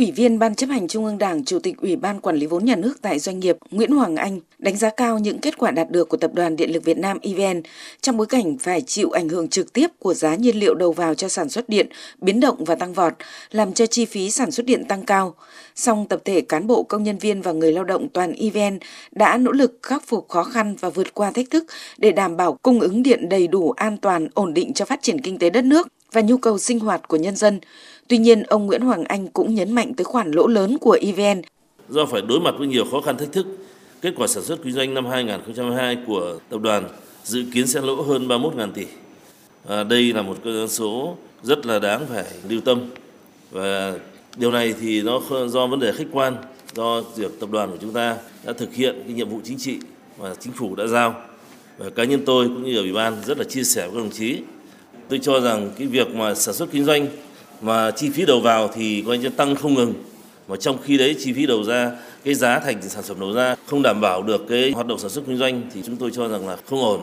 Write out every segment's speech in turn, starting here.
Ủy viên Ban chấp hành Trung ương Đảng, Chủ tịch Ủy ban Quản lý vốn nhà nước tại doanh nghiệp Nguyễn Hoàng Anh đánh giá cao những kết quả đạt được của Tập đoàn Điện lực Việt Nam EVN trong bối cảnh phải chịu ảnh hưởng trực tiếp của giá nhiên liệu đầu vào cho sản xuất điện biến động và tăng vọt, làm cho chi phí sản xuất điện tăng cao. Song tập thể cán bộ công nhân viên và người lao động toàn EVN đã nỗ lực khắc phục khó khăn và vượt qua thách thức để đảm bảo cung ứng điện đầy đủ, an toàn, ổn định cho phát triển kinh tế đất nước và nhu cầu sinh hoạt của nhân dân. Tuy nhiên, ông Nguyễn Hoàng Anh cũng nhấn mạnh tới khoản lỗ lớn của EVN. Do phải đối mặt với nhiều khó khăn thách thức, kết quả sản xuất kinh doanh năm 2022 của tập đoàn dự kiến sẽ lỗ hơn 31.000 tỷ. À, đây là một con số rất là đáng phải lưu tâm và điều này thì nó do vấn đề khách quan do việc tập đoàn của chúng ta đã thực hiện cái nhiệm vụ chính trị mà chính phủ đã giao và cá nhân tôi cũng như ủy ban rất là chia sẻ với các đồng chí tôi cho rằng cái việc mà sản xuất kinh doanh mà chi phí đầu vào thì coi như tăng không ngừng. Mà trong khi đấy chi phí đầu ra, cái giá thành sản phẩm đầu ra không đảm bảo được cái hoạt động sản xuất kinh doanh thì chúng tôi cho rằng là không ổn.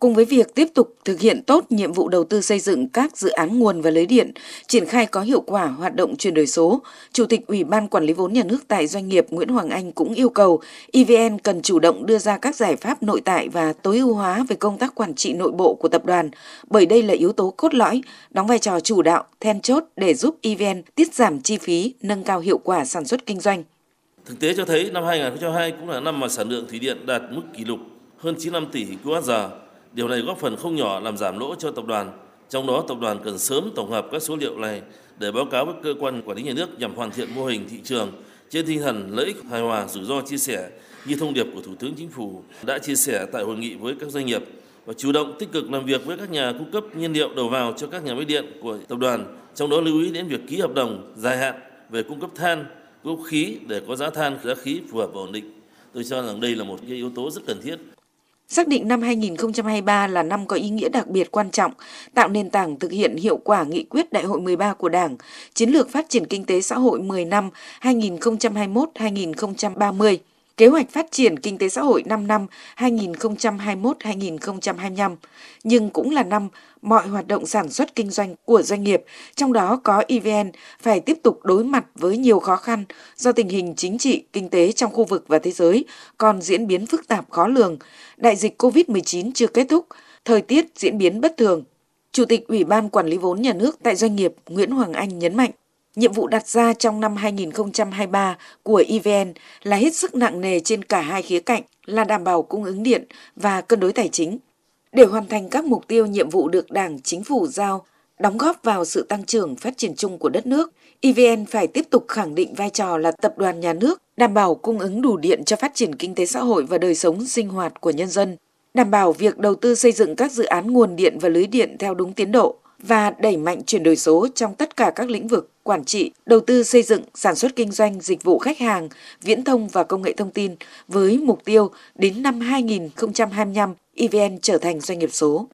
Cùng với việc tiếp tục thực hiện tốt nhiệm vụ đầu tư xây dựng các dự án nguồn và lưới điện, triển khai có hiệu quả hoạt động chuyển đổi số, Chủ tịch Ủy ban Quản lý vốn nhà nước tại doanh nghiệp Nguyễn Hoàng Anh cũng yêu cầu EVN cần chủ động đưa ra các giải pháp nội tại và tối ưu hóa về công tác quản trị nội bộ của tập đoàn, bởi đây là yếu tố cốt lõi, đóng vai trò chủ đạo, then chốt để giúp EVN tiết giảm chi phí, nâng cao hiệu quả sản xuất kinh doanh. Thực tế cho thấy năm 2022 cũng là năm mà sản lượng thủy điện đạt mức kỷ lục hơn 95 tỷ kWh Điều này góp phần không nhỏ làm giảm lỗ cho tập đoàn. Trong đó tập đoàn cần sớm tổng hợp các số liệu này để báo cáo với cơ quan quản lý nhà nước nhằm hoàn thiện mô hình thị trường trên tinh thần lợi ích hài hòa rủi ro chia sẻ như thông điệp của Thủ tướng Chính phủ đã chia sẻ tại hội nghị với các doanh nghiệp và chủ động tích cực làm việc với các nhà cung cấp nhiên liệu đầu vào cho các nhà máy điện của tập đoàn, trong đó lưu ý đến việc ký hợp đồng dài hạn về cung cấp than, cung cấp khí để có giá than, giá khí phù hợp và ổn định. Tôi cho rằng đây là một cái yếu tố rất cần thiết. Xác định năm 2023 là năm có ý nghĩa đặc biệt quan trọng, tạo nền tảng thực hiện hiệu quả nghị quyết Đại hội 13 của Đảng, chiến lược phát triển kinh tế xã hội 10 năm 2021-2030 kế hoạch phát triển kinh tế xã hội 5 năm 2021-2025, nhưng cũng là năm mọi hoạt động sản xuất kinh doanh của doanh nghiệp, trong đó có EVN, phải tiếp tục đối mặt với nhiều khó khăn do tình hình chính trị, kinh tế trong khu vực và thế giới còn diễn biến phức tạp khó lường, đại dịch COVID-19 chưa kết thúc, thời tiết diễn biến bất thường. Chủ tịch Ủy ban Quản lý vốn nhà nước tại doanh nghiệp Nguyễn Hoàng Anh nhấn mạnh, Nhiệm vụ đặt ra trong năm 2023 của EVN là hết sức nặng nề trên cả hai khía cạnh là đảm bảo cung ứng điện và cân đối tài chính. Để hoàn thành các mục tiêu nhiệm vụ được Đảng, Chính phủ giao, đóng góp vào sự tăng trưởng phát triển chung của đất nước, EVN phải tiếp tục khẳng định vai trò là tập đoàn nhà nước, đảm bảo cung ứng đủ điện cho phát triển kinh tế xã hội và đời sống sinh hoạt của nhân dân, đảm bảo việc đầu tư xây dựng các dự án nguồn điện và lưới điện theo đúng tiến độ và đẩy mạnh chuyển đổi số trong tất cả các lĩnh vực quản trị, đầu tư xây dựng, sản xuất kinh doanh, dịch vụ khách hàng, viễn thông và công nghệ thông tin với mục tiêu đến năm 2025 EVN trở thành doanh nghiệp số.